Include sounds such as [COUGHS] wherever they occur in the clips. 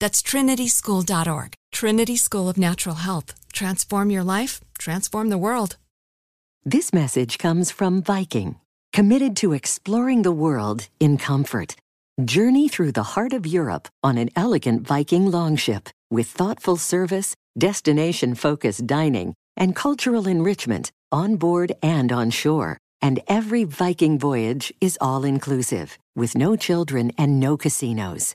That's trinityschool.org. Trinity School of Natural Health. Transform your life, transform the world. This message comes from Viking, committed to exploring the world in comfort. Journey through the heart of Europe on an elegant Viking longship with thoughtful service, destination focused dining, and cultural enrichment on board and on shore. And every Viking voyage is all inclusive, with no children and no casinos.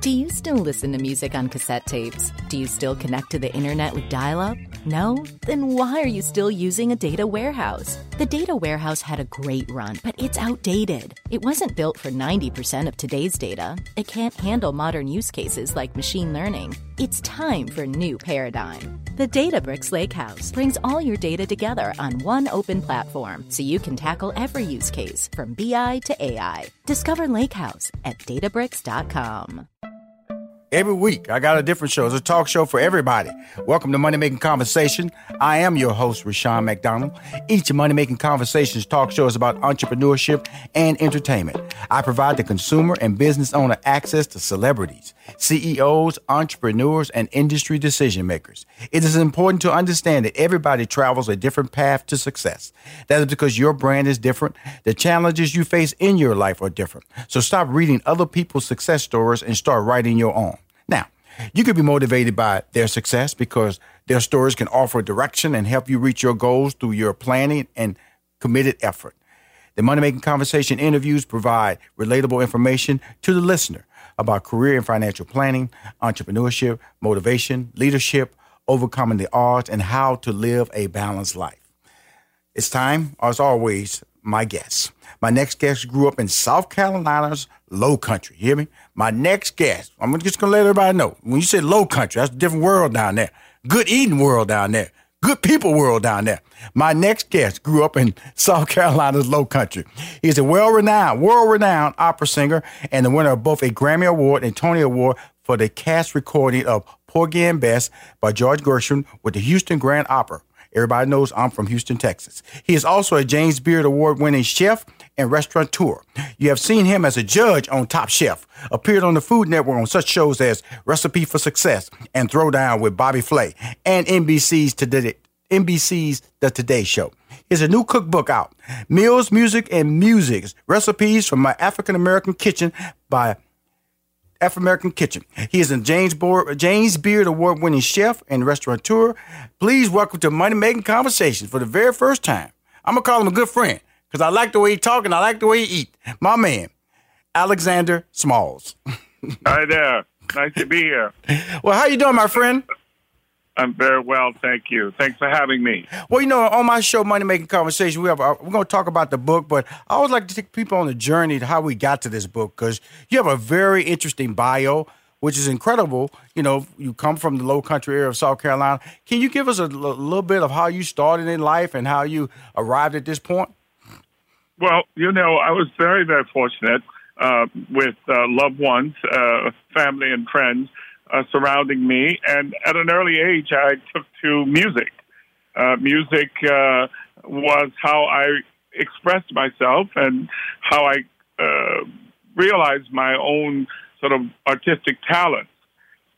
Do you still listen to music on cassette tapes? Do you still connect to the internet with dial up? No? Then why are you still using a data warehouse? The data warehouse had a great run, but it's outdated. It wasn't built for 90% of today's data. It can't handle modern use cases like machine learning. It's time for a new paradigm. The Databricks Lakehouse brings all your data together on one open platform so you can tackle every use case from BI to AI. Discover Lakehouse at databricks.com. Every week, I got a different show. It's a talk show for everybody. Welcome to Money Making Conversation. I am your host, Rushion McDonald. Each Money Making Conversations talk show is about entrepreneurship and entertainment. I provide the consumer and business owner access to celebrities, CEOs, entrepreneurs, and industry decision makers. It is important to understand that everybody travels a different path to success. That is because your brand is different. The challenges you face in your life are different. So stop reading other people's success stories and start writing your own. Now, you could be motivated by their success because their stories can offer direction and help you reach your goals through your planning and committed effort. The Money Making Conversation interviews provide relatable information to the listener about career and financial planning, entrepreneurship, motivation, leadership, overcoming the odds, and how to live a balanced life. It's time, as always, my guest. My next guest grew up in South Carolina's low country. You hear me? My next guest, I'm just gonna let everybody know. When you say low country, that's a different world down there. Good eating world down there. Good people world down there. My next guest grew up in [LAUGHS] South Carolina's low country. He's a well-renowned, world-renowned opera singer and the winner of both a Grammy Award and Tony Award for the cast recording of Porgy and Bess by George Gershwin with the Houston Grand Opera. Everybody knows I'm from Houston, Texas. He is also a James Beard Award winning chef and restaurateur. You have seen him as a judge on Top Chef, appeared on the Food Network on such shows as Recipe for Success and Throwdown with Bobby Flay, and NBC's Today, NBC's The Today Show. There's a new cookbook out, Meals, Music, and Muses Recipes from My African American Kitchen by Afro American Kitchen. He is a James, Board, James Beard Award winning chef and restaurateur. Please welcome to Money Making Conversations for the very first time. I'm going to call him a good friend because I like the way he talk and I like the way he eat. My man, Alexander Smalls. [LAUGHS] Hi there. Nice to be here. Well, how you doing, my friend? I'm very well, thank you. Thanks for having me. Well, you know, on my show, Money Making Conversation, we have uh, we're going to talk about the book, but I always like to take people on the journey to how we got to this book because you have a very interesting bio, which is incredible. You know, you come from the Low Country area of South Carolina. Can you give us a l- little bit of how you started in life and how you arrived at this point? Well, you know, I was very, very fortunate uh, with uh, loved ones, uh, family, and friends uh, surrounding me. And at an early age, I took to music. Uh, music uh, was how I expressed myself and how I uh, realized my own sort of artistic talents.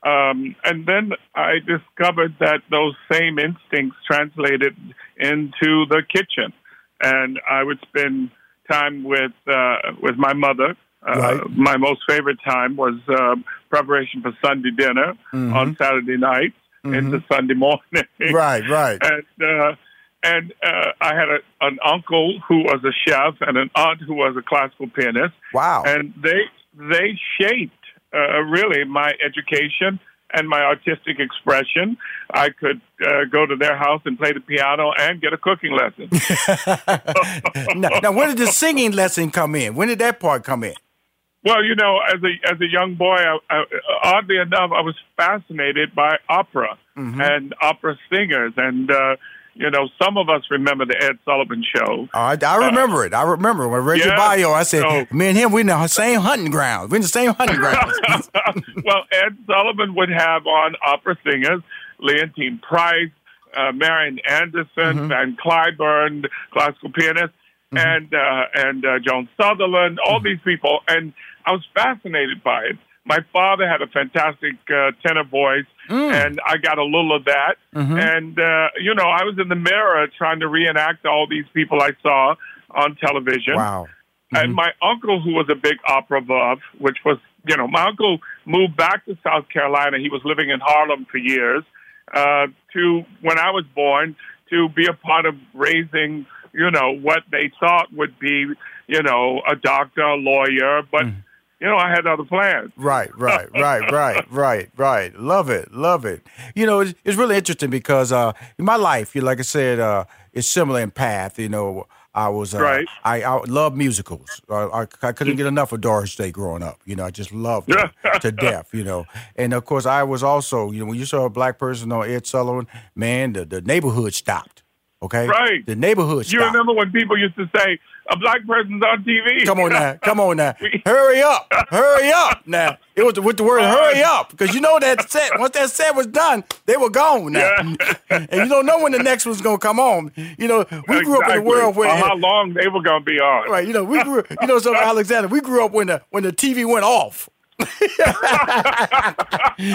Um, and then I discovered that those same instincts translated into the kitchen, and I would spend time with uh, with my mother. Uh, Right. My most favorite time was uh, preparation for Sunday dinner Mhm. on Saturday night Mhm. into Sunday morning. Right, right. [LAUGHS] And uh, and uh, I had a, an uncle who was a chef and an aunt who was a classical pianist. Wow. And they they shaped uh, really my education and my artistic expression. I could uh, go to their house and play the piano and get a cooking lesson. [LAUGHS] now, now, when did the singing lesson come in? When did that part come in? Well, you know, as a as a young boy, I, I, oddly enough, I was fascinated by opera Mm-hmm. and opera singers, and uh, you know, some of us remember the Ed Sullivan Show. Oh, I, I remember it. I remember when I read your bio. I said, so- "Me and him, we're in the same hunting grounds. We're in the same hunting [LAUGHS] grounds." [LAUGHS] well, Ed Sullivan would have on opera singers Leontyne Price, uh, Marian Anderson, Mm-hmm. Van Cliburn, classical pianist, and uh, and uh, Joan Sutherland, all Mm-hmm. these people, and I was fascinated by it. My father had a fantastic uh, tenor voice, Mm. and I got a little of that. Mm-hmm. And uh, you know, I was in the mirror trying to reenact all these people I saw on television. wow. And my uncle, who was a big opera buff, which was, you know, my uncle moved back to South Carolina. He was living in Harlem for years. Uh, to when I was born, to be a part of raising, you know, what they thought would be, you know, a doctor, a lawyer, but. You know, I had other plans. Right, right, [LAUGHS] right, right, right, right. Love it, love it. You know, it's, it's really interesting because uh, in my life, you like I said, uh, it's similar in path. You know, I was uh, Right. I, I love musicals. Uh, I, I couldn't get enough of Doris Day growing up. You know, I just loved her [LAUGHS] to death. You know, and of course, I was also you know when you saw a black person on Ed Sullivan, man, the, the neighborhood stopped. Okay, Right. The neighborhood You remember when people used to say, a black person's on TV? Come on now, come on now, [LAUGHS] hurry up, hurry up now. It was with the word "hurry up" because you know that set. Once that set was done, they were gone now, [LAUGHS] and you don't know when the next one's gonna come on. You know, we grew up in a world where, Or how long they were going to be on. right? You know, we grew. You know, so Alexander, we grew up when the when the TV went off. [LAUGHS]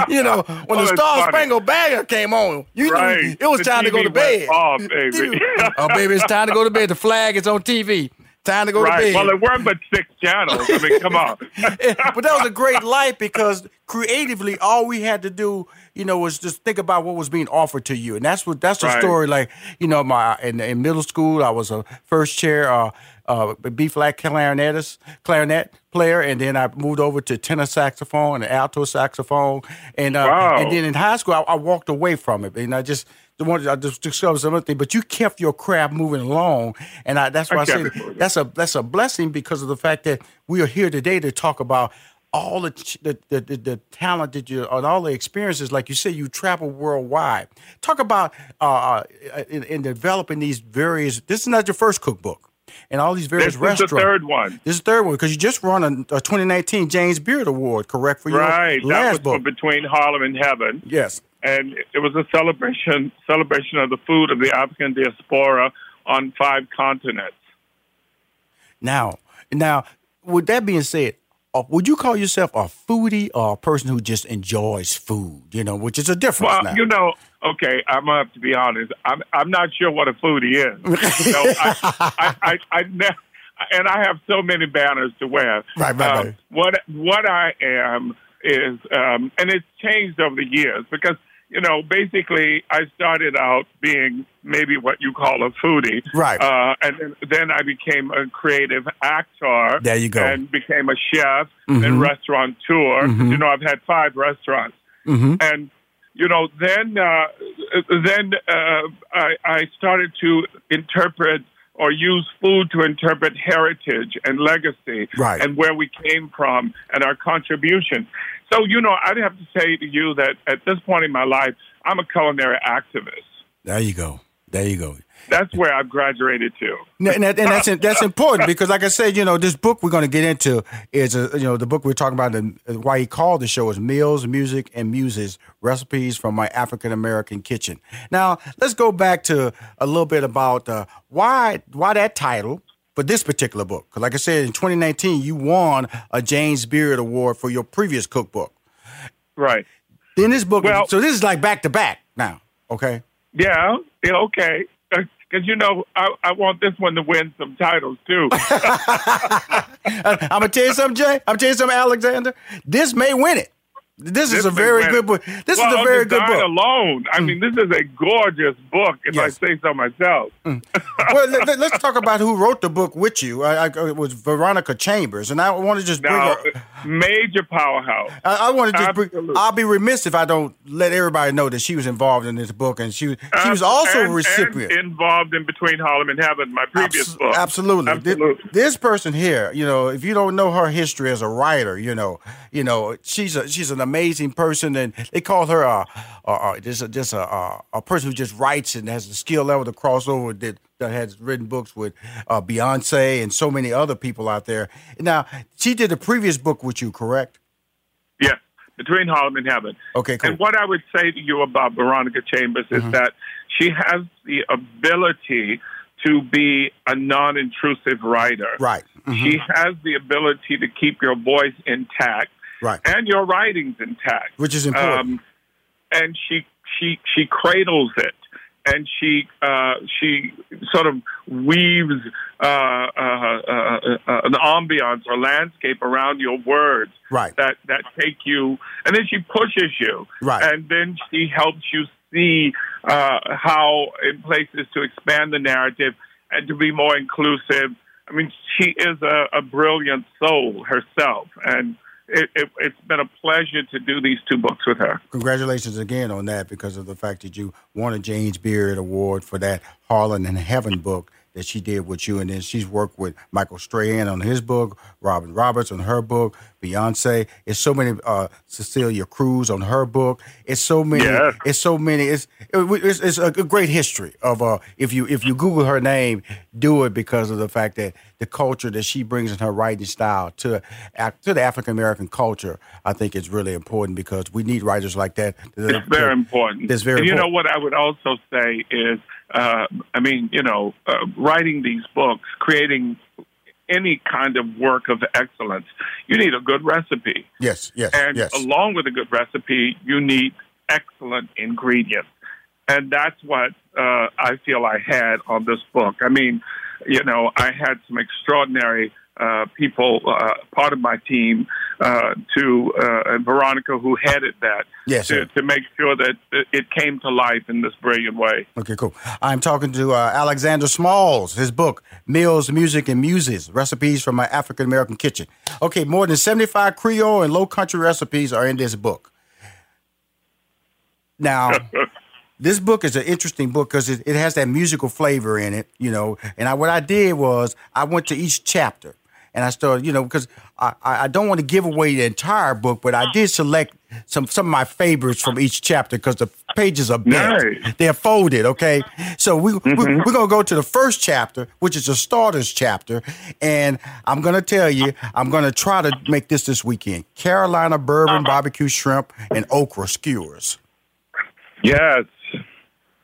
you know, when Oh, the Star. Spangled Banner came on, you Right. knew it was The time to go to bed. off, baby. oh, baby, it's time to go to bed. The flag is on TV. Time to go to Right. bed. Well, there weren't but six channels. I mean, come on. [LAUGHS] but that was a great life because creatively, all we had to do, you know, was just think about what was being offered to you, and that's what that's the Right. story. Like, you know, my in, in middle school, I was a first chair uh, uh, B flat clarinetist, clarinet player, and then I moved over to tenor saxophone and alto saxophone, and uh, Wow. and then in high school, I, I walked away from it, and I just. Wanted I just discovered some other thing, but you kept your craft moving along, and I, that's why I I, say kept it moving. that's a that's a blessing because of the fact that we are here today to talk about all the the, the, the, the talent that you and all the experiences. Like you said, you travel worldwide. Talk about uh, uh, in, in developing these various. This is not your first cookbook, and all these various restaurants. This is the third one. This is the third one because you just won a, a 2019 James Beard Award, correct? For your Right. That last was book. Between Harlem and Heaven. yes. And it was a celebration celebration of the food of the African diaspora on five continents. Now, now, with that being said, uh, would you call yourself a foodie or a person who just enjoys food? You know, which is a difference Well, now. you know, okay, I'm gonna have to be honest. I'm I'm not sure what a foodie is. you know, [LAUGHS] I, I, I, I ne- and I have so many banners to wear. Right, right, Um, right. What what I am is, um, and it's changed over the years because you know, basically, I started out being maybe what you call a foodie, right? Uh, and then I became a creative actor. There you go. And became a chef Mhm. and restaurateur. Mhm. You know, I've had five restaurants, Mhm. and you know, then uh, then uh, I, I started to interpret or use food to interpret heritage and legacy Right. and where we came from and our contribution. So, you know, I'd have to say to you that at this point in my life, I'm a culinary activist. There you go. There you go. That's where I've graduated to. And, and, that- and that's that's important because, like I said, you know, this book we're going to get into is a, you know the book we're talking about and why he called the show is Meals, Music, and Muses: Recipes from My African American Kitchen. Now let's go back to a little bit about uh, why why that title for this particular book. Because, like I said, in 2019 you won a James Beard Award for your previous cookbook. Right. Then this book, Well- so this is like back to back now. Okay. Yeah, yeah okay. Uh, because, you know, I, I want this one to win some titles, too. [LAUGHS] Uh, I'm gonna tell you something, Jay. I'm gonna tell you something, Alexander. This may win it. This, is a very win good book. This well, is a very good book. Mm. alone. I mean, this is a gorgeous book, if Yes. I say so myself. well, let, us talk about who wrote the book with you. I, I, it was Veronica Chambers, and I want to just bring Now, her. major powerhouse. I, I want to just bring. I'll be remiss if I don't let everybody know that she was involved in this book, and she she was also and, a recipient. Involved in Between Harlem and Heaven, my previous Abs- book. Absolutely. Absolutely. This, person here, you know, if you don't know her history as a writer, you know, you know, she's a she's an amazing person, and they call her a, a, a just a, just a, a a person who just writes and has the skill level to cross over that that has written books with uh, Beyonce and so many other people out there. Now, she did a previous book with you, correct? Yes, Between Harlem and Heaven. Okay, cool. And what I would say to you about Veronica Chambers Mm-hmm. is that she has the ability to be a non intrusive writer. Right. Mhm. She has the ability to keep your voice intact Right. and your writings intact. Which is important. Um, and she she she cradles it, and she uh, she sort of weaves uh, uh, uh, uh, an ambiance or landscape around your words Right. that that take you, and then she pushes you, Right. and then she helps you see uh, how in places to expand the narrative and to be more inclusive. I mean, she is a, a brilliant soul herself, and it, it, it's been a pleasure to do these two books with her. Congratulations again on that because of the fact that you won a James Beard Award for that Harlem and Heaven book that she did with you. And then she's worked with Michael Strahan on his book, Robin Roberts on her book, Beyonce. It's so many, uh, Cecilia Cruz on her book. It's so many. Yes. It's so many. It's, it's, it's a great history of, uh, if you, if you Google her name, do it because of the fact that the culture that she brings in her writing style to, to the African American culture, I think is really important because we need writers like that. It's very important. It's very and you know what I would also say is, uh, I mean, you know, uh, writing these books, creating any kind of work of excellence, you need a good recipe. Yes, yes, And yes. along with a good recipe, you need excellent ingredients. And that's what uh, I feel I had on this book. I mean, you know, I had some extraordinary uh, people, uh, part of my team, uh, to uh, Veronica, who headed that, Yes, to, to make sure that it came to life in this brilliant way. Okay, cool. I'm talking to uh, Alexander Smalls, his book, Meals, Music, and Muses Recipes from My African American Kitchen. Okay, more than 75 Creole and Low Country recipes are in this book. Now, [LAUGHS] this book is an interesting book because it, it has that musical flavor in it, you know. And I, what I did was I went to each chapter and I started, you know, because I, I I don't want to give away the entire book, but I did select some some of my favorites from each chapter because the pages are bent, Nice. they're folded. Okay, so we, we mm-hmm. we're gonna go to the first chapter, which is a starters chapter, and I'm gonna tell you, I'm gonna try to make this this weekend: Carolina bourbon uh-huh. barbecue shrimp and okra skewers. Yes.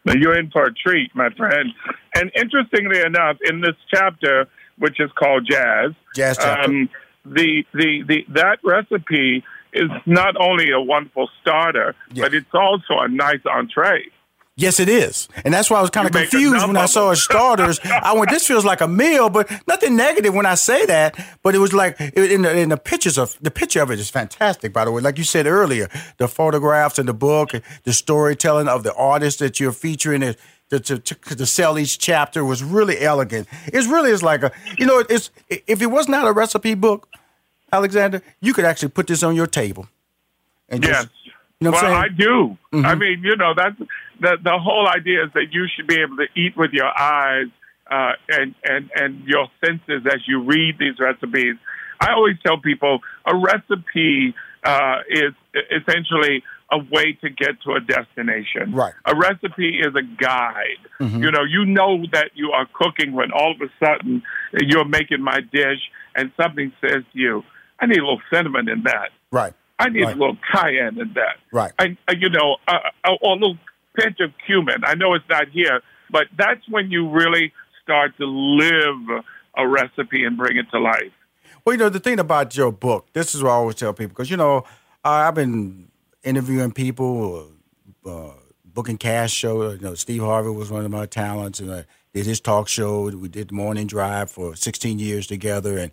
You're in for a treat, my friend. And interestingly enough, in this chapter, which is called Jazz, Jazz um, the, the, the, that recipe is not only a wonderful starter, Yes. but it's also a nice entree. Yes, it is. And that's why I was kind of You make a confused when I saw starters. [LAUGHS] I went, this feels like a meal, but nothing negative when I say that. But it was like in the, in the pictures of the picture of it is fantastic. By the way, like you said earlier, the photographs in the book, the storytelling of the artist that you're featuring. It, to, to, to, sell each chapter was really elegant. It's really is like a, you know, it's if it was not a recipe book, Alexander, you could actually put this on your table. And Yes. you know what well, I do. Mhm. I mean, you know, that's the the whole idea is that you should be able to eat with your eyes uh, and and and your senses as you read these recipes. I always tell people a recipe uh, is essentially a way to get to a destination. Right. A recipe is a guide. Mhm. You know, you know that you are cooking when all of a sudden you're making my dish and something says to you, "I need a little cinnamon in that." Right. I need Right. a little cayenne in that. Right. I, I you know, uh, uh, or a little pinch of cumin. I know it's not here, but that's when you really start to live a recipe and bring it to life. Well, you know, the thing about your book, this is what I always tell people, because, you know, I- I've been interviewing people, uh, booking cash show. You know, Steve Harvey was one of my talents, and I did his talk show. We did morning drive for 16 years together. And,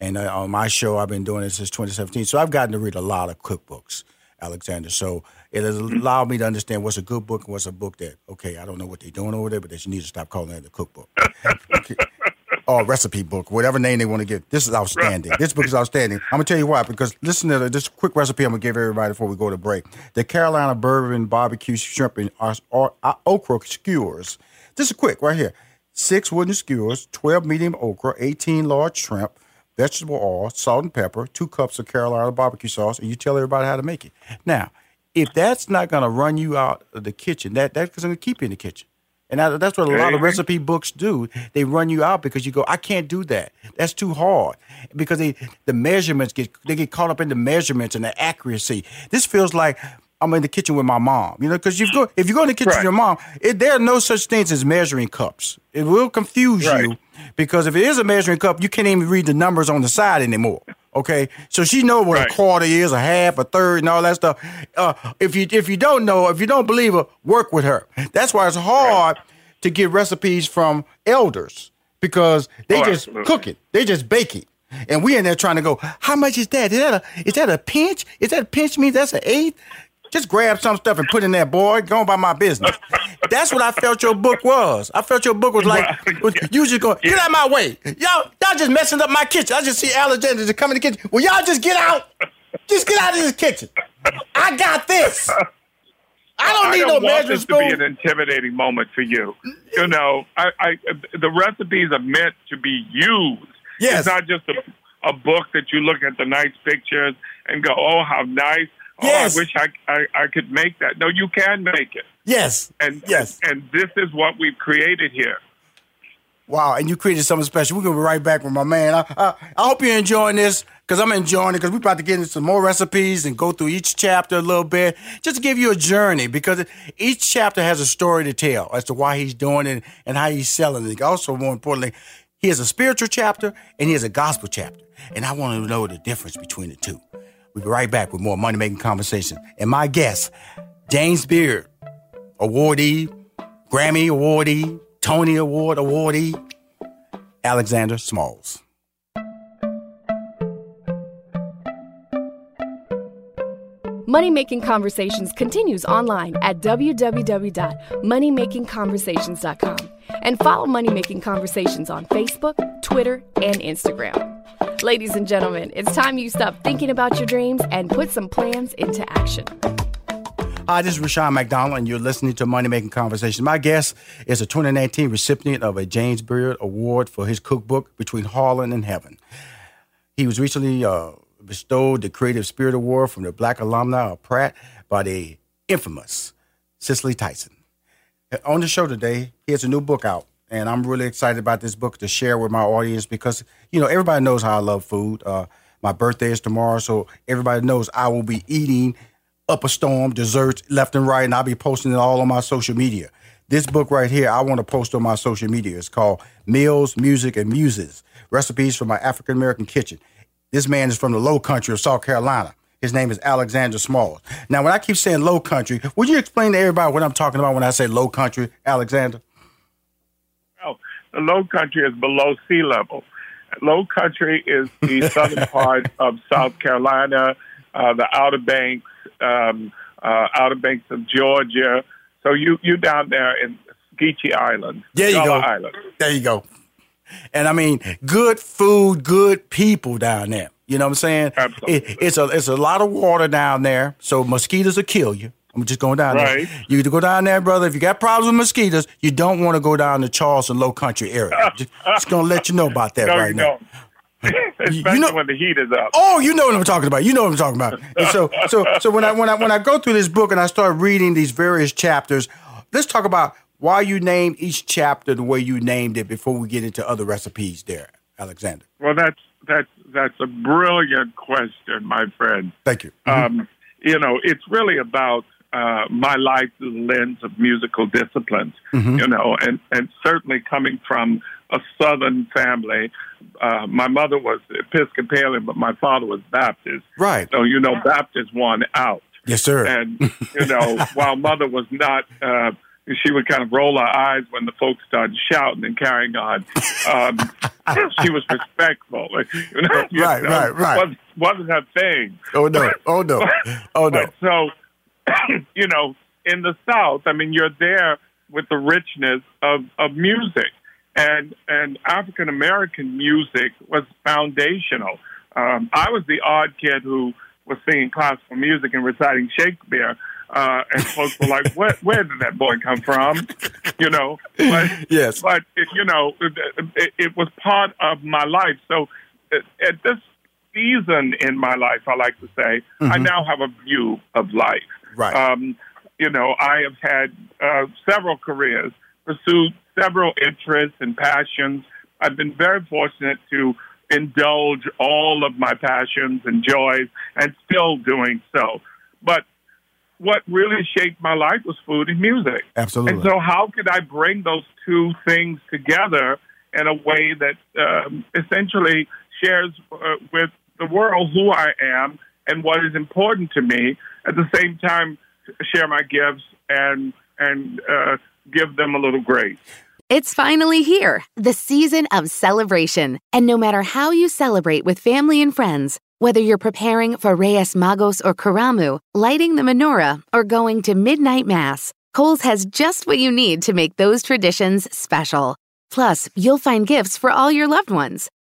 and uh, on my show, I've been doing it since 2017. So I've gotten to read a lot of cookbooks, Alexander. So it has allowed me to understand what's a good book and what's a book that, okay, I don't know what they're doing over there, but they need to stop calling it a cookbook. [LAUGHS] [LAUGHS] or recipe book, whatever name they want to give. This is outstanding. This book is outstanding. I'm gonna tell you why. Because listen to this quick recipe. I'm gonna give everybody before we go to break. The Carolina bourbon barbecue shrimp and or, or, uh, okra skewers. This is quick right here. Six wooden skewers, 12 medium okra, 18 large shrimp, vegetable oil, salt and pepper, two cups of Carolina barbecue sauce, and you tell everybody how to make it. Now, if that's not gonna run you out of the kitchen, that that's gonna keep you in the kitchen. And that, that's what a lot of recipe books do. They run you out because you go, I can't do that. That's too hard. Because they the measurements get they get caught up in the measurements and the accuracy. This feels like I'm in the kitchen with my mom. You know, because you go if you go in the kitchen with your mom, it, there are no such things as measuring cups. It will confuse Right. you because if it is a measuring cup, you can't even read the numbers on the side anymore. Okay, so she know what Right. a quarter is, a half, a third, and all that stuff. Uh, if you if you don't know, if you don't believe her, work with her. That's why it's hard to get recipes from elders because they Oh, just absolutely. cook it, they just bake it, and we in there trying to go. How much is that? Is that a is that a pinch? Is that a pinch means that's an eighth? Just grab some stuff and put in there, boy. Go about my business. That's what I felt your book was. I felt your book was like was, you just go get out of my way. Y'all, y'all just messing up my kitchen. I just see Alexander just come in the kitchen. Well, y'all just get out. Just get out of this kitchen. I got this. I don't need I no don't want measuring this to be an intimidating moment for you. You know, I, I the recipes are meant to be used. Yes. It's not just a, a book that you look at the nice pictures and go, "Oh, how nice! Oh, Yes. I wish I, I I could make that." No, you can make it. Yes. And Yes. and this is what we've created here. Wow, and you created something special. We're gonna be right back with my man. I, I, I hope you're enjoying this because I'm enjoying it because we're about to get into some more recipes and go through each chapter a little bit, just to give you a journey because each chapter has a story to tell as to why he's doing it and how he's selling it. Also, more importantly, he has a spiritual chapter and he has a gospel chapter, and I want to know the difference between the two. We'll be right back with more money making conversation. And my guest, James Beard, awardee, Grammy awardee, Tony Award awardee, Alexander Smalls. Money Making Conversations continues online at www.moneymakingconversations.com and follow Money Making Conversations on Facebook, Twitter, and Instagram. Ladies and gentlemen, it's time you stop thinking about your dreams and put some plans into action. Hi, this is Rushion McDonald, and you're listening to Money Making Conversations. My guest is a 2019 recipient of a James Beard Award for his cookbook, Between Harlem and Heaven. He was recently uh, bestowed the Creative Spirit Award from the Black alumni of Pratt by the infamous Cicely Tyson. On the show today, he has a new book out, and I'm really excited about this book to share with my audience because, you know, everybody knows how I love food. Uh, my birthday is tomorrow, so everybody knows I will be eating up a storm, desserts left and right, and I'll be posting it all on my social media. This book right here, I want to post on my social media. It's called Meals, Music, and Muses Recipes from My African American Kitchen. This man is from the low country of South Carolina. His name is Alexander Smalls. Now, when I keep saying low country, would you explain to everybody what I'm talking about when I say low country, Alexander? Low country is below sea level. Low country is the [LAUGHS] southern part of South Carolina, uh, the Outer Banks, um, uh, Outer Banks of Georgia. So you you down there in Geechee Island, there you go. Island. There you go. And I mean, good food, good people down there. You know what I'm saying? Absolutely. It, it's a it's a lot of water down there, so mosquitoes will kill you. I'm just going down right. there. You to go down there, brother. If you got problems with mosquitoes, you don't want to go down to Charleston Low Country area. [LAUGHS] just, just gonna let you know about that no, right now. Don't. [LAUGHS] Especially you know, when the heat is up. Oh, you know what I'm talking about. You know what I'm talking about. And so, so, so when I when I when I go through this book and I start reading these various chapters, let's talk about why you named each chapter the way you named it before we get into other recipes. There, Alexander. Well, that's that's that's a brilliant question, my friend. Thank you. Mm-hmm. Um, you know, it's really about uh, my life through the lens of musical disciplines. Mm-hmm. You know, and and certainly coming from a Southern family. Uh, my mother was Episcopalian, but my father was Baptist. Right. So you know, Baptist won out. Yes, sir. And [LAUGHS] you know, while mother was not. Uh, she would kind of roll her eyes when the folks started shouting and carrying on. Um, [LAUGHS] she was respectful. [LAUGHS] You know, right, you know, right, right. Wasn't, wasn't her thing. Oh no! Oh no! Oh no! But so, [COUGHS] you know, in the South, I mean, you're there with the richness of, of music, and and African American music was foundational. Um, I was the odd kid who was singing classical music and reciting Shakespeare. Uh, and folks were like, "Where, where did that boy come from?" You know. But, yes. But it, you know, it, it was part of my life. So at this season in my life, I like to say, mm-hmm. I now have a view of life. Right. Um, you know, I have had uh, several careers, pursued several interests and passions. I've been very fortunate to indulge all of my passions and joys and still doing so. But what really shaped my life was food and music. Absolutely. And so, how could I bring those two things together in a way that um, essentially shares uh, with the world who I am and what is important to me? At the same time, share my gifts and and uh, give them a little grace. It's finally here, the season of celebration. And no matter how you celebrate with family and friends, whether you're preparing for Reyes Magos or Karamu, lighting the menorah, or going to midnight mass, Kohl's has just what you need to make those traditions special. Plus, you'll find gifts for all your loved ones.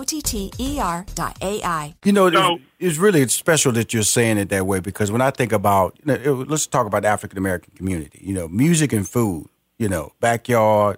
O-T-T-E-R dot A-I. You know, it's, it's, really special that you're saying it that way because when I think about, you know, let's talk about the African American community. You know, music and food. You know, backyard.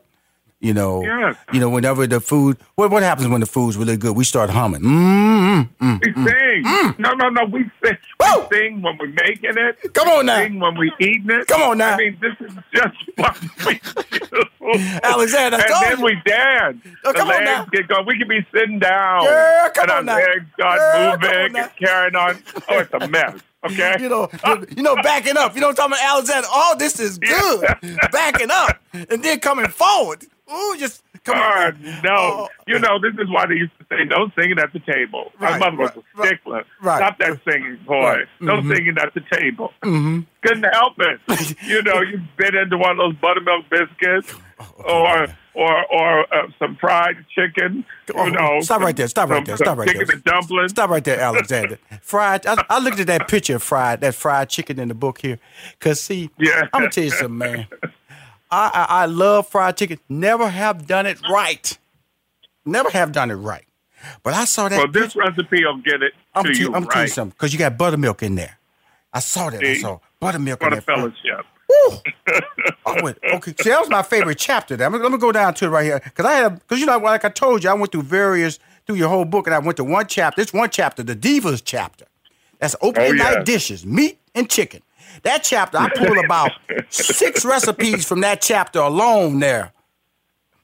You know, yes. you know, whenever the food, what what happens when the food's really good? We start humming. Mm, mm, we mm, sing. Mm. No, no, no. We sing. We sing when we're making it. Come on we now. Sing when we're eating it. Come on now. I mean, this is just [LAUGHS] what we do. Alexander, and then you. we dance. Oh, the come on legs now. get going. We can be sitting down. Girl, come and on our now. legs start Girl, moving and carrying on. Oh, it's a mess. Okay. You know, you, know, backing up. You know what I'm talking about, Alexander? Oh, this is [LAUGHS] good. backing up and then coming forward. Ooh, just come on. no, you know this is why they used to say no singing at the table. Right, My mother was right, a stickler. right. Stop that singing, boy. Right, No mhm. singing at the table. Mm-hmm. Couldn't help it. [LAUGHS] you know, you bit into one of those buttermilk biscuits, or or or uh, some fried chicken. You know, Stop right there. Stop right there. Stop right chicken there. and dumplings. Stop right there, Alexander. [LAUGHS] Fried. I, I looked at that picture of fried, that fried chicken in the book here. Cause see, Yeah. I'm gonna tell you something, man. [LAUGHS] I, I I love fried chicken. Never have done it right. Never have done it right. But I saw that. Well, this recipe will get it I'm, to you I'm telling you something, because you got buttermilk in there. I saw that. I See? saw buttermilk What in there. fellowship. [LAUGHS] I went, okay. See, that was my favorite chapter. There. I'm, let me go down to it right here, because I have, because you know, like I told you, I went through various through your whole book, and I went to one chapter. It's one chapter, the Divas chapter. That's opening Oh, yeah. night dishes, meat and chicken. That chapter, I pulled about [LAUGHS] six recipes from that chapter alone. There.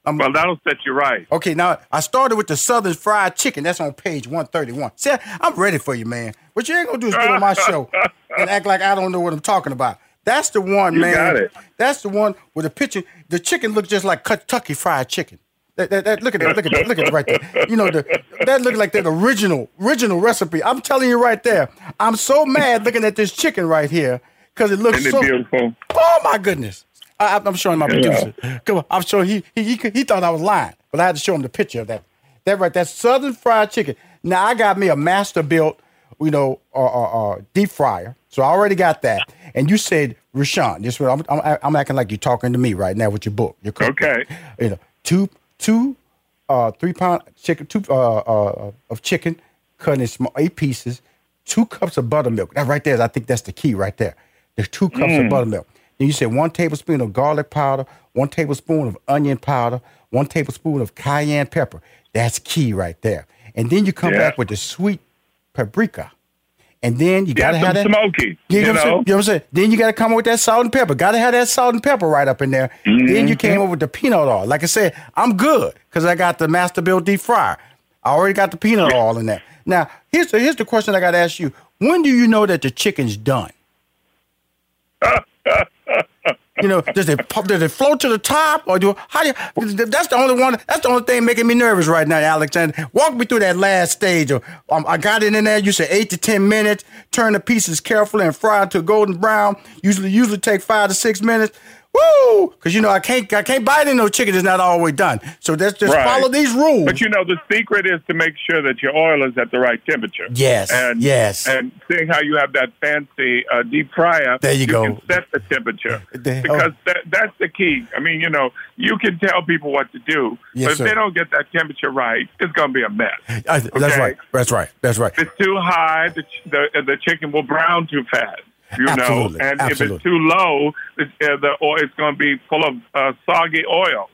I'm, well, that'll set you right. Okay, now I started with the Southern Fried Chicken. That's on page 131. See, I'm ready for you, man. What you ain't gonna do is get on my show [LAUGHS] and act like I don't know what I'm talking about. That's the one, You man. got it. That's the one with the picture. The chicken looks just like Kentucky Fried Chicken. That, that, that, look at that. Look at that. Look at it right there. You know, the, that look like that original original recipe. I'm telling you right there. I'm so mad looking at this chicken right here because it looks so beautiful? Oh my goodness! I, I'm showing my Yeah. producer. Come on, I'm showing he, he he he thought I was lying, but I had to show him the picture of that. That right, that's Southern fried chicken. Now I got me a master built, you know, uh, uh, uh, deep fryer. So I already got that. And you said, Rushion, this what I'm, I'm I'm acting like you're talking to me right now with your book. Your cookbook. Okay. You know, two two uh, three pound chicken, two uh, uh, of chicken, cut in small eight pieces, two cups of buttermilk. That right there, I think that's the key right there. There's two cups of Mm. buttermilk. Then you say one tablespoon of garlic powder, one tablespoon of onion powder, one tablespoon of cayenne pepper. That's key right there. And then you come Yeah. back with the sweet paprika. And then you gotta have that smoky, You, know, what I'm saying? You know what I'm saying? Then you gotta come up with that salt and pepper. Gotta have that salt and pepper right up in there. Then you came up with the peanut oil. Like I said, I'm good because I got the Masterbuilt deep fryer. I already got the peanut oil in there. Now, here's the here's the question I gotta ask you. When do you know that the chicken's done? [LAUGHS] You know, does it does it float to the top or do how do you, that's the only one that's the only thing making me nervous right now, Alexander. Walk me through that last stage. Um, I got it in there. You said eight to ten minutes. Turn the pieces carefully and fry to golden brown. Usually, usually take five to six minutes. Woo! Because you know I can't I can't bite in no chicken that's not always done. So let's just Right. follow these rules. But you know, the secret is to make sure that your oil is at the right temperature. Yes, And, yes. And seeing how you have that fancy uh, deep fryer, There you go. can set the temperature [LAUGHS] The- because that, that's the key. I mean, you know, you can tell people what to do, Yes, but if sir. they don't get that temperature right, it's going to be a mess. I- that's Okay? right. That's right. That's right. If it's too high, the, ch- the the chicken will brown too fast. You Absolutely, know, and if it's too low, it, uh, the oil it's going to be full of uh, soggy oil.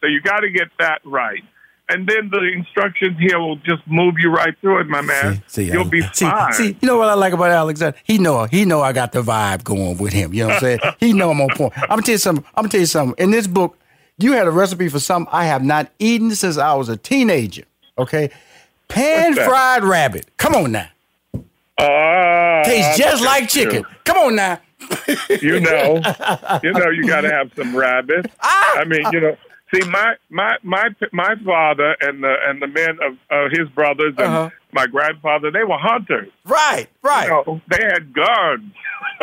So you got to get that right, and then the instructions here will just move you right through it, my man. See, You'll be see, fine. See, you know what I like about Alexander? He know he know I got the vibe going with him. You know what I'm saying? [LAUGHS] he know I'm on point. I'm gonna tell you something. I'm gonna tell you something. In this book, you had a recipe for something I have not eaten since I was a teenager. Okay, pan fried rabbit. Come on now, Uh, tastes just like chicken. Come on now. you [LAUGHS] know, you know, you got to have some rabbit. [LAUGHS] Ah! I mean, you know, see, my my my my father and the and the men of uh, his brothers and Uh-huh. My grandfather, they were hunters. Right, right. You know, they had guns. [LAUGHS]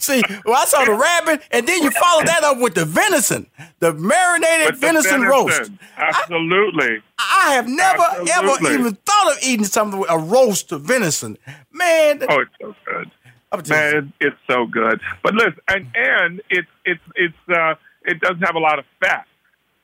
See, well, I saw the rabbit, and then you follow that up with the venison, the marinated With the venison, roast. Absolutely. I have never ever even thought of eating something with a roast of venison. Man, Oh, it's so good. I'm telling you. Man, it's so good. But listen, and and it's it's it's uh it doesn't have a lot of fat.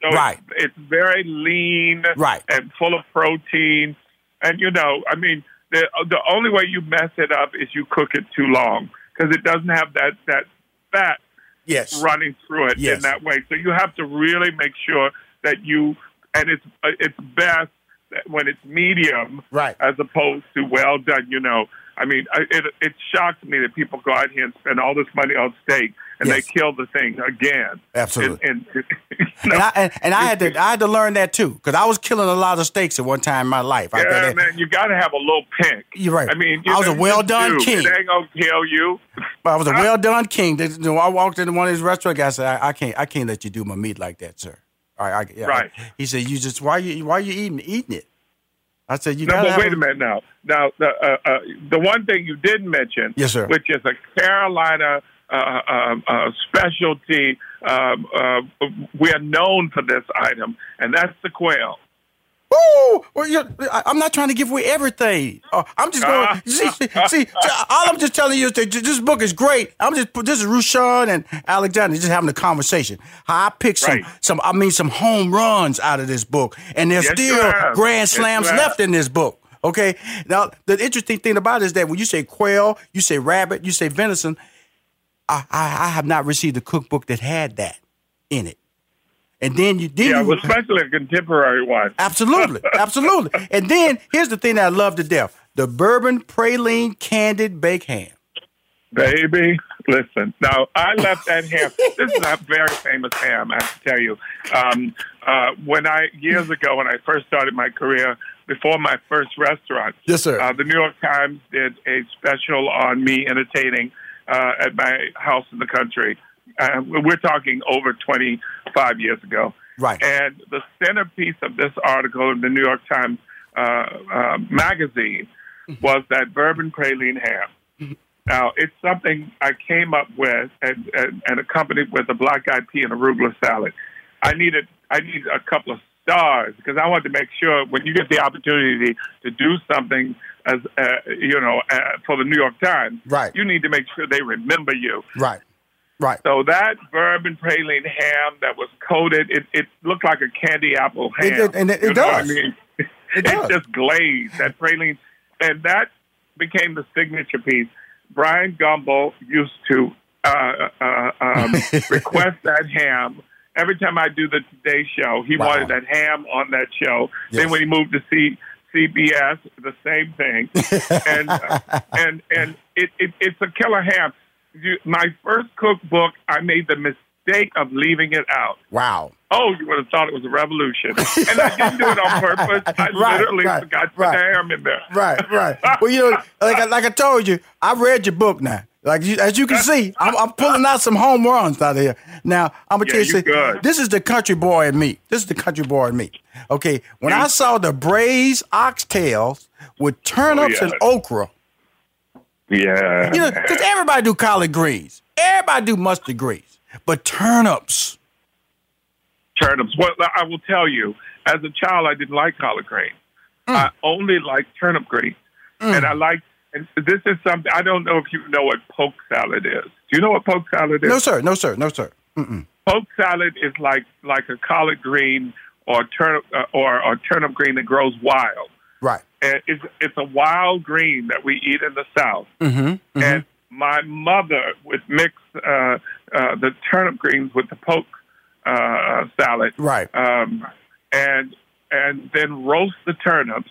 So Right. it's, very lean Right. and full of protein. And you know, I mean, the the only way you mess it up is you cook it too long because it doesn't have that that fat yes, running through it Yes. in that way. So you have to really make sure that you and it's uh, it's best that when it's medium, Right. as opposed to well done. You know, I mean, I- it it shocks me that people go out here and spend all this money on steak and Yes. they kill the thing again. Absolutely. And, and, [LAUGHS] And I and, and I had to I had to learn that too because I was killing a lot of steaks at one time in my life. I, yeah, I- man, you got to have a little pink. You're right. I mean, you I was know, a well done do. king. It ain't gonna kill you. But I was a well done king. You know, I walked into one of his restaurant guys said, I, I can't I can't let you do my meat like that, sir. All right, I, yeah, Right. He said, you just why you why you eating eating it? I said, you no, but wait a minute now. Now, the uh, uh, the one thing you didn't mention, Yes, sir. which is a Carolina specialty. Um, uh, we are known for this item, and that's the quail. Woo! Well, I, I'm not trying to give away everything. Uh, I'm just going. see, see, see, all I'm just telling you is that this book is great. I'm just this is Rushion and Alexander just having a conversation. How I picked some, Right. some, I mean, some home runs out of this book, and there's Yes, still grand slams have. left in this book. Okay. Now the interesting thing about it is that when you say quail, you say rabbit, you say venison. I, I, I have not received a cookbook that had that in it. And then you then Yeah, well, especially a contemporary one. Absolutely, [LAUGHS] absolutely. And then here's the thing that I love to death: the bourbon praline candied bake ham. Baby, listen. Now, I left that ham. This is a very famous ham, I have to tell you. Um, uh, when I, years ago, when I first started my career, before my first restaurant, Yes, sir. uh, the New York Times did a special on me entertaining uh, at my house in the country. Uh, we're talking over 25 years ago. Right. And the centerpiece of this article in the New York Times uh, uh, magazine was that bourbon praline ham. Now, it's something I came up with and, and, and accompanied with a black eyed pea and arugula salad. I needed I needed a couple of stars because I wanted to make sure when you get the opportunity to do something as uh, you know uh, for the New York Times, Right. you need to make sure they remember you. Right. Right. So that bourbon praline ham that was coated, it, it looked like a candy apple ham. It did- and it- it what I does. mean? It [LAUGHS] It, does. just glazed that praline, and that became the signature piece. Bryant Gumbel used to uh, uh, um, [LAUGHS] request that ham every time I do the Today Show. He Wow. wanted that ham on that show. Yes. Then when he moved to C, CBS, the same thing, and [LAUGHS] uh, and and it, it, it's a killer ham. You, my first cookbook, I made the mistake of leaving it out. Wow. Oh, you would have thought it was a revolution. And I didn't do it on purpose. [LAUGHS] I Right, literally right, forgot to put right. the ham in there. Right. Right. well, you know, like I, like I told you, I read your book now. Like you, as you can see, I'm, I'm pulling out some home runs out of here. Now I'm gonna Yeah, tell you, this is the country boy in me. This is the country boy in me. Okay, when I saw the braised oxtails with turnips Oh, and okra, Yeah. You know, because everybody do collard greens, everybody do mustard greens, but turnips. turnips. Well, I will tell you, as a child, I didn't like collard greens. Mm. I only liked turnip greens, and I like. And this is something I don't know if you know what poke salad is. Do you know what poke salad is? No sir, no sir, no sir. Mm-mm. Poke salad is like like a collard green or turnip uh, or or turnip green that grows wild. Right. And it's it's a wild green that we eat in the South. Mm-hmm. And my mother would mix uh, uh, the turnip greens with the poke uh, salad, Right. um, and and then roast the turnips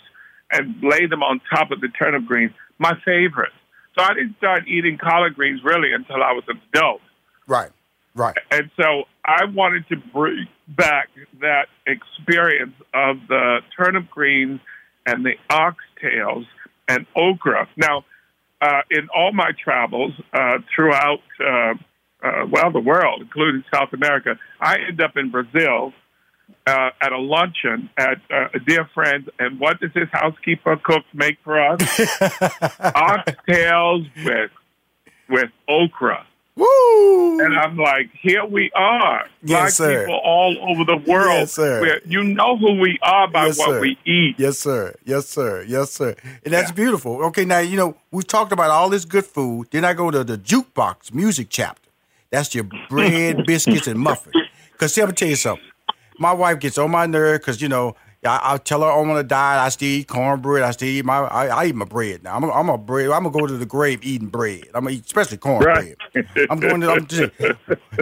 and lay them on top of the turnip greens. My favorite. So I didn't start eating collard greens really until I was an adult. Right. Right. And so I wanted to bring back that experience of the turnip greens and the oxtails and okra. Now, uh, in all my travels uh, throughout, uh, uh, well, the world, including South America, I end up in Brazil uh, at a luncheon at uh, a dear friend. And what does his housekeeper cook make for us? [LAUGHS] Oxtails with with okra. Woo! And I'm like, here we are, Yes, black sir. people all over the world. Yes, sir. Where you know who we are by Yes, what sir. we eat. Yes, sir. Yes, sir. Yes, sir. And that's beautiful. Okay, now you know we've talked about all this good food. Then I go to the jukebox music chapter. That's your bread, [LAUGHS] biscuits, and muffins. Cause see, I'm gonna tell you something. My wife gets on my nerve because you know I, I tell her I'm on a diet. I still eat cornbread. I still eat my I, I eat my bread now. I'm a, I'm a bread. I'm gonna go to the grave eating bread. I'm gonna eat especially cornbread. Right. [LAUGHS] I'm going to. I'm just,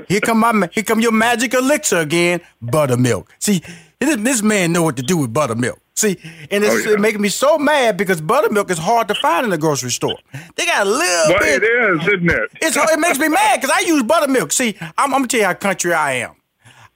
here come my here come your magic elixir again, buttermilk. See, This, this man know what to do with buttermilk. See, and it's Oh, yeah. making me so mad because buttermilk is hard to find in the grocery store. They got a little Well, bit. it is, isn't it? It's it makes me mad because I use buttermilk. See, I'm, I'm gonna tell you how country I am.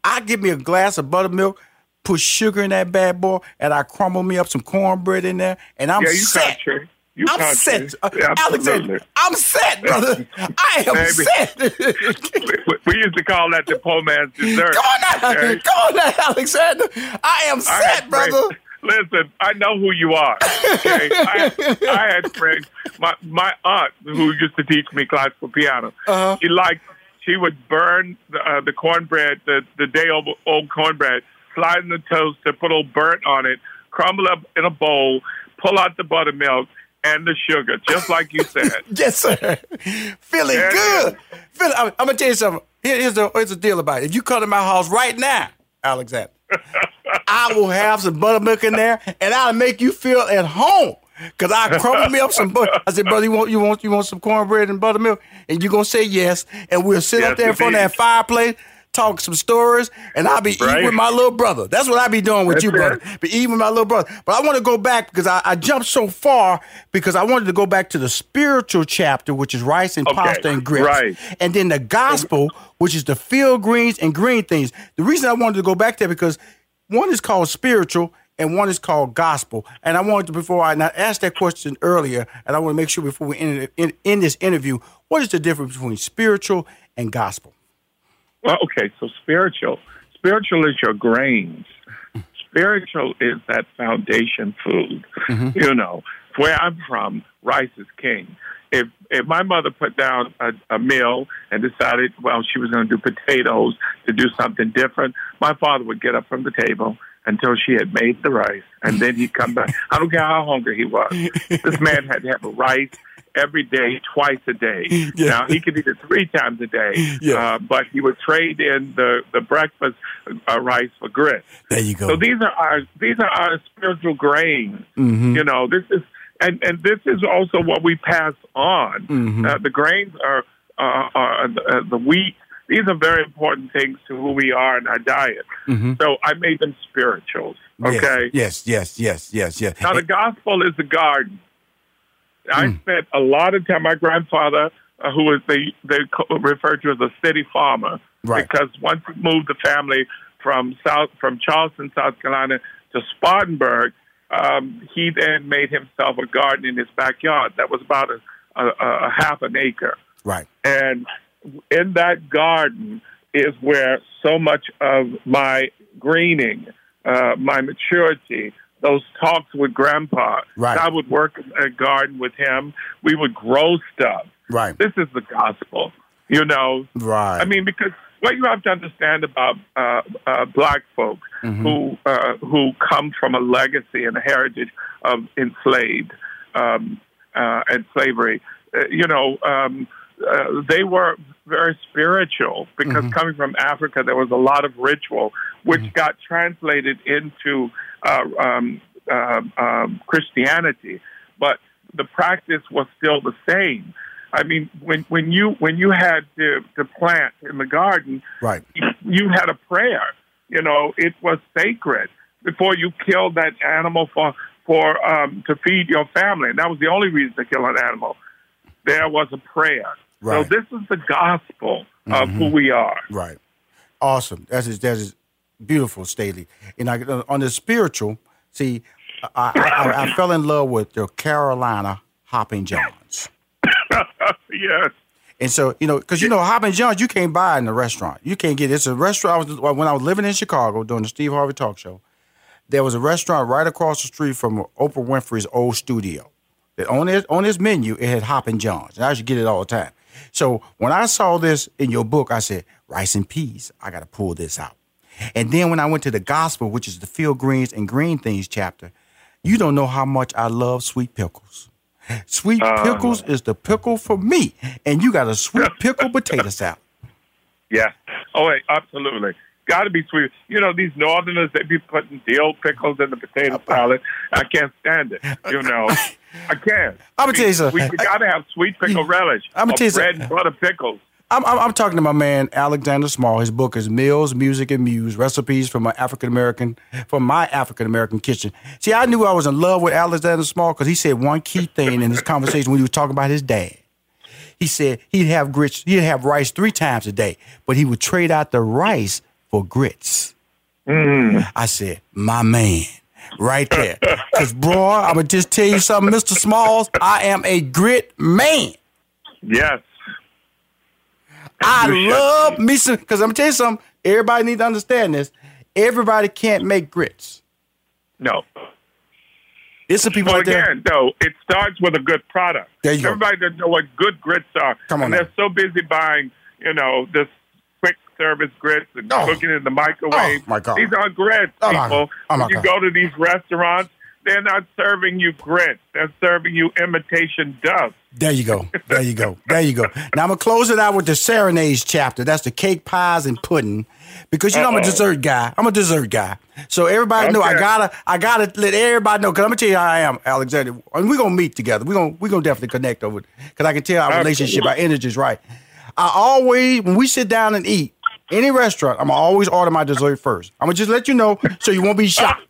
I give me a glass of buttermilk, put sugar in that bad boy, and I crumble me up some cornbred in there, and I'm yeah, you set. country. You I'm country. set, Uh, Yeah, Alexander. I'm set, [LAUGHS] brother. I am Baby. set. [LAUGHS] we, we used to call that the poor man's dessert. Come on now, [LAUGHS] okay? come on now, Alexander. I am set, brother. Listen, I know who you are. Okay, I, I had friends. My my aunt, who used to teach me classical piano, Uh-huh. she liked. She would burn the, uh, the cornbread, the the day old, old cornbread, slide in the toaster, put a little burnt on it, crumble up in a bowl, pull out the buttermilk and the sugar, just like you said. [LAUGHS] Yes, sir. Feeling good. Feel, I'm, I'm gonna tell you something. Here- here's the here's the deal about it. If you come to my house right now, Alexander, [LAUGHS] I will have some buttermilk in there, and I'll make you feel at home. Cause I crumble me up some butter. I said, brother, you want you want you want some cornbread and buttermilk, and you're gonna say yes, and we'll sit Yes, up there in front of that fireplace, talk some stories, and I'll be eating with my little brother. That's what I be doing with That's you, brother. it. Be eating with my little brother. But I want to go back because I, I jumped so far because I wanted to go back to the spiritual chapter, which is rice and Okay, pasta and grits, right. and then the gospel, which is the field greens and green things. The reason I wanted to go back there because one is called spiritual and one is called gospel. And I wanted to before I, I asked that question earlier, and I want to make sure before we end, in, in this interview, what is the difference between spiritual and gospel? Well, okay, so spiritual. Spiritual is your grains. Spiritual is that foundation food. Mm-hmm. You know, where I'm from, rice is king. If if my mother put down a, a meal and decided, well, she was going to do potatoes to do something different, my father would get up from the table until she had made the rice, and then he'd come back. I don't care how hungry he was. This man had to have a rice every day, twice a day. Yeah. Now he could eat it three times a day, Yeah. uh, but he would trade in the the breakfast uh, rice for grits. There you go. So these are our these are our spiritual grains. Mhm. You know, this is and and this is also what we pass on. Mhm. Uh, the grains are uh, are uh, the wheat. These are very important things to who we are in our diet. Mhm. So I made them spirituals. Okay. Yes, yes, yes, yes, yes. Now the gospel is the garden. I Mm. spent a lot of time. My grandfather, uh, who was the they referred to as a city farmer, Right. because once he moved the family from South from Charleston, South Carolina, to Spartanburg, um, he then made himself a garden in his backyard. That was about a, a, a half an acre. Right. And in that garden is where so much of my greening, uh, my maturity, those talks with Grandpa. Right. I would work in a garden with him. We would grow stuff. Right. This is the gospel, you know. Right. I mean, because what you have to understand about uh, uh, black folk Mhm. who uh, who come from a legacy and a heritage of enslaved um, uh, and slavery, uh, you know, um, uh, they were very spiritual because Mhm. coming from Africa, there was a lot of ritual which Mm-hmm. got translated into uh, um, uh, um, Christianity, but the practice was still the same. I mean, when when you when you had to, to plant in the garden, Right. you had a prayer. You know, it was sacred before you killed that animal for for um, to feed your family, and that was the only reason to kill an animal. There was a prayer. Right. So this is the gospel of Mhm. who we are. Right. Awesome. That is that is beautiful, Staley. And I, on the spiritual, see, I, I, I [LAUGHS] fell in love with the Carolina Hopping Johns. [LAUGHS] yes. And so, you know, because you know, Hopping Johns, you can't buy in a restaurant. You can't get it. it's a restaurant. I was, when I was living in Chicago doing the Steve Harvey Talk Show, there was a restaurant right across the street from Oprah Winfrey's old studio. That on his on his menu, it had Hopping Johns, and I used to get it all the time. So when I saw this in your book, I said, rice and peas. I got to pull this out. And then when I went to the gospel, which is the field greens and green things chapter, you don't know how much I love sweet pickles. Sweet Uh. pickles is the pickle for me, and you got a sweet pickle potato salad. [LAUGHS] Yeah. Oh, wait, absolutely. Got to be sweet. You know, these Northerners, they be putting dill pickles in the potato uh, uh, salad. I can't stand it. You uh, know, I can't. I'ma tell you something. We, we got to have sweet pickle relish. I'ma tell you bread something. and butter pickles. I'm, I'm, I'm talking to my man Alexander Smalls. His book is Meals, Music, and Muses: Recipes from my African American from my African American kitchen. See, I knew I was in love with Alexander Smalls because he said one key thing in this conversation when he was talking about his dad. He said he'd have grits, he'd have rice three times a day, but he would trade out the rice for grits. Mm. I said, my man, right there. [LAUGHS] Because, bro, I'm going to just tell you something, Mr. Smalls. I am a grit man. Yes. I love me some, because I'm going to tell you something. Everybody needs to understand this. Everybody can't make grits. No. There's some people Well, out there. again, though, it starts with a good product. There you go. Everybody doesn't know what good grits are. Come on and now. they're so busy buying, you know, this service grits and Oh. cooking in the microwave. Oh, my God. These aren't grits, Oh, people. oh, when you God. go to these restaurants, they're not serving you grits. They're serving you imitation dust. There you go. There you go. There you go. Now I'm gonna close it out with the serenades chapter. That's the cake, pies, and pudding. Because you know I'm a dessert guy. I'm a dessert guy. So everybody know I gotta I gotta let everybody know. Cause I'm gonna tell you how I am, Alexander. And we're gonna meet together. We're gonna we're gonna definitely connect over it. Cause I can tell our relationship, our energy is right. I always when we sit down and eat, any restaurant, I'm gonna always order my dessert first. I'm gonna just let you know so you won't be shocked.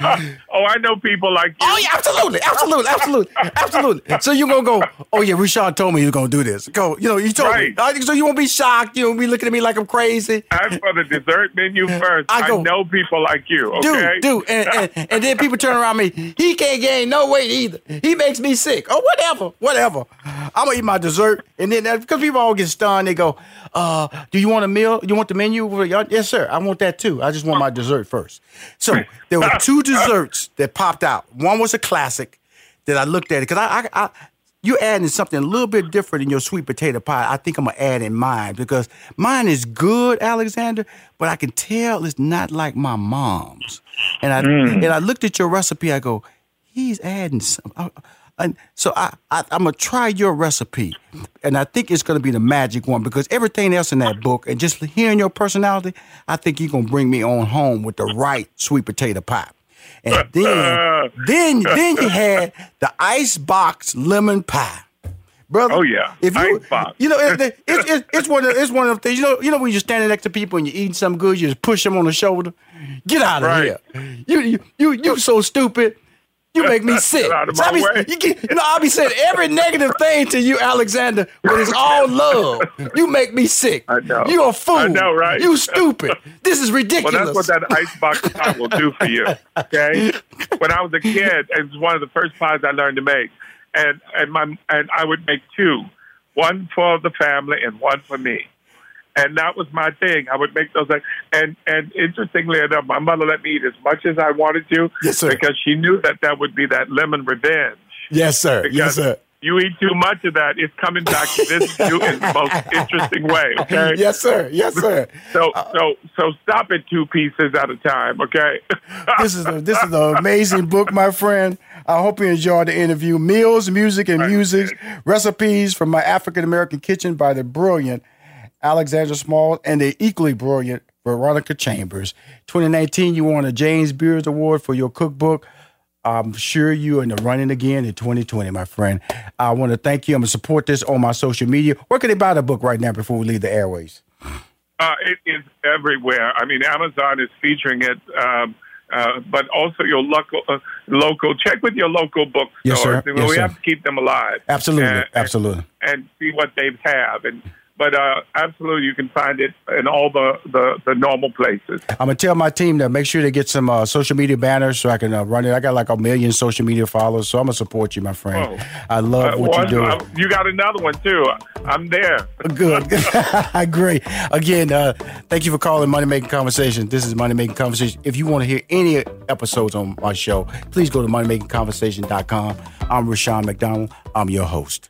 [LAUGHS] oh, I know people like you. Oh yeah, absolutely, absolutely, absolutely, absolutely. So you're gonna go, oh yeah, Rashad told me he was gonna do this. Go, you know, you told Right. me. So you won't be shocked. You won't be looking at me like I'm crazy. As for the dessert menu [LAUGHS] first, I I, know people like you, okay? Dude, dude, and, and, and then people turn around me. He can't gain no weight either. He makes me sick. Oh, whatever, whatever. I'm gonna eat my dessert, and then because people all get stunned, they go, "Uh, do you want a meal? You want the menu?" Yes, sir. I want that too. I just want my dessert first. So there were two desserts that popped out. One was a classic that I looked at it because I, I, I you adding something a little bit different in your sweet potato pie. I think I'm gonna add in mine because mine is good, Alexander, but I can tell it's not like my mom's. And I and I looked at your recipe. I go, he's adding some. I- and so I, I I'm gonna try your recipe, and I think it's gonna be the magic one because everything else in that book and just hearing your personality, I think you're gonna bring me on home with the right sweet potato pie. And [LAUGHS] then, then, then you had the ice box lemon pie, brother. Oh, yeah. if you, Ice box. you know, it, it, [LAUGHS] it's it's it's one of it's one of the things. You know, you know when you're standing next to people and you're eating something good, you just push them on the shoulder. Get out of Right. here! You you you you so stupid. You make me [LAUGHS] sick. Get out of So be, you, get, you know, I'll be saying every negative thing to you, Alexander, but it's all [LAUGHS] love. You make me sick. I know. You a fool. I know, right? You stupid. This is ridiculous. Well, that's what that icebox pie will do for you. Okay. When I was a kid, it was one of the first pies I learned to make, and and my and I would make two, one for the family and one for me, and that was my thing. I would make those, like- and and interestingly enough, my mother let me eat as much as I wanted to, Yes, sir. because she knew that that would be that lemon revenge. yes, sir. Because Yes, sir. You eat too much of that, it's coming back to this [LAUGHS] you in the most interesting way. Okay. Yes, sir. Yes, sir. [LAUGHS] So uh, so so stop at two pieces at a time, okay? [LAUGHS] this is a, this is an amazing book, my friend. I hope you enjoyed the interview. Meals, music, and Muses recipes from my African American kitchen by the brilliant Alexander Smalls and the equally brilliant Veronica Chambers. 2019, you won a James Beard Award for your cookbook. I'm sure you're in the running again in 2020, my friend. I want to thank you. I'm going to support this on my social media. Where can they buy the book right now before we leave the airways? Uh, it is everywhere. I mean, Amazon is featuring it, um, uh, but also your local uh, local. Check with your local bookstores. Yes, sir. We Yes, sir. have to keep them alive. Absolutely. And- Absolutely. and see what they have. And but uh, absolutely, you can find it in all the, the, the normal places. I'm gonna tell my team to make sure they get some uh, social media banners so I can uh, run it. I got like a million social media followers, so I'm gonna support you, my friend. I love Uh, what one- you do. uh, you got another one too. I'm there. Good, [LAUGHS] great. Again, uh, thank you for calling Money Making Conversation. This is Money Making Conversation. If you want to hear any episodes on my show, please go to moneymakingconversation.com. I'm Rushion McDonald. I'm your host.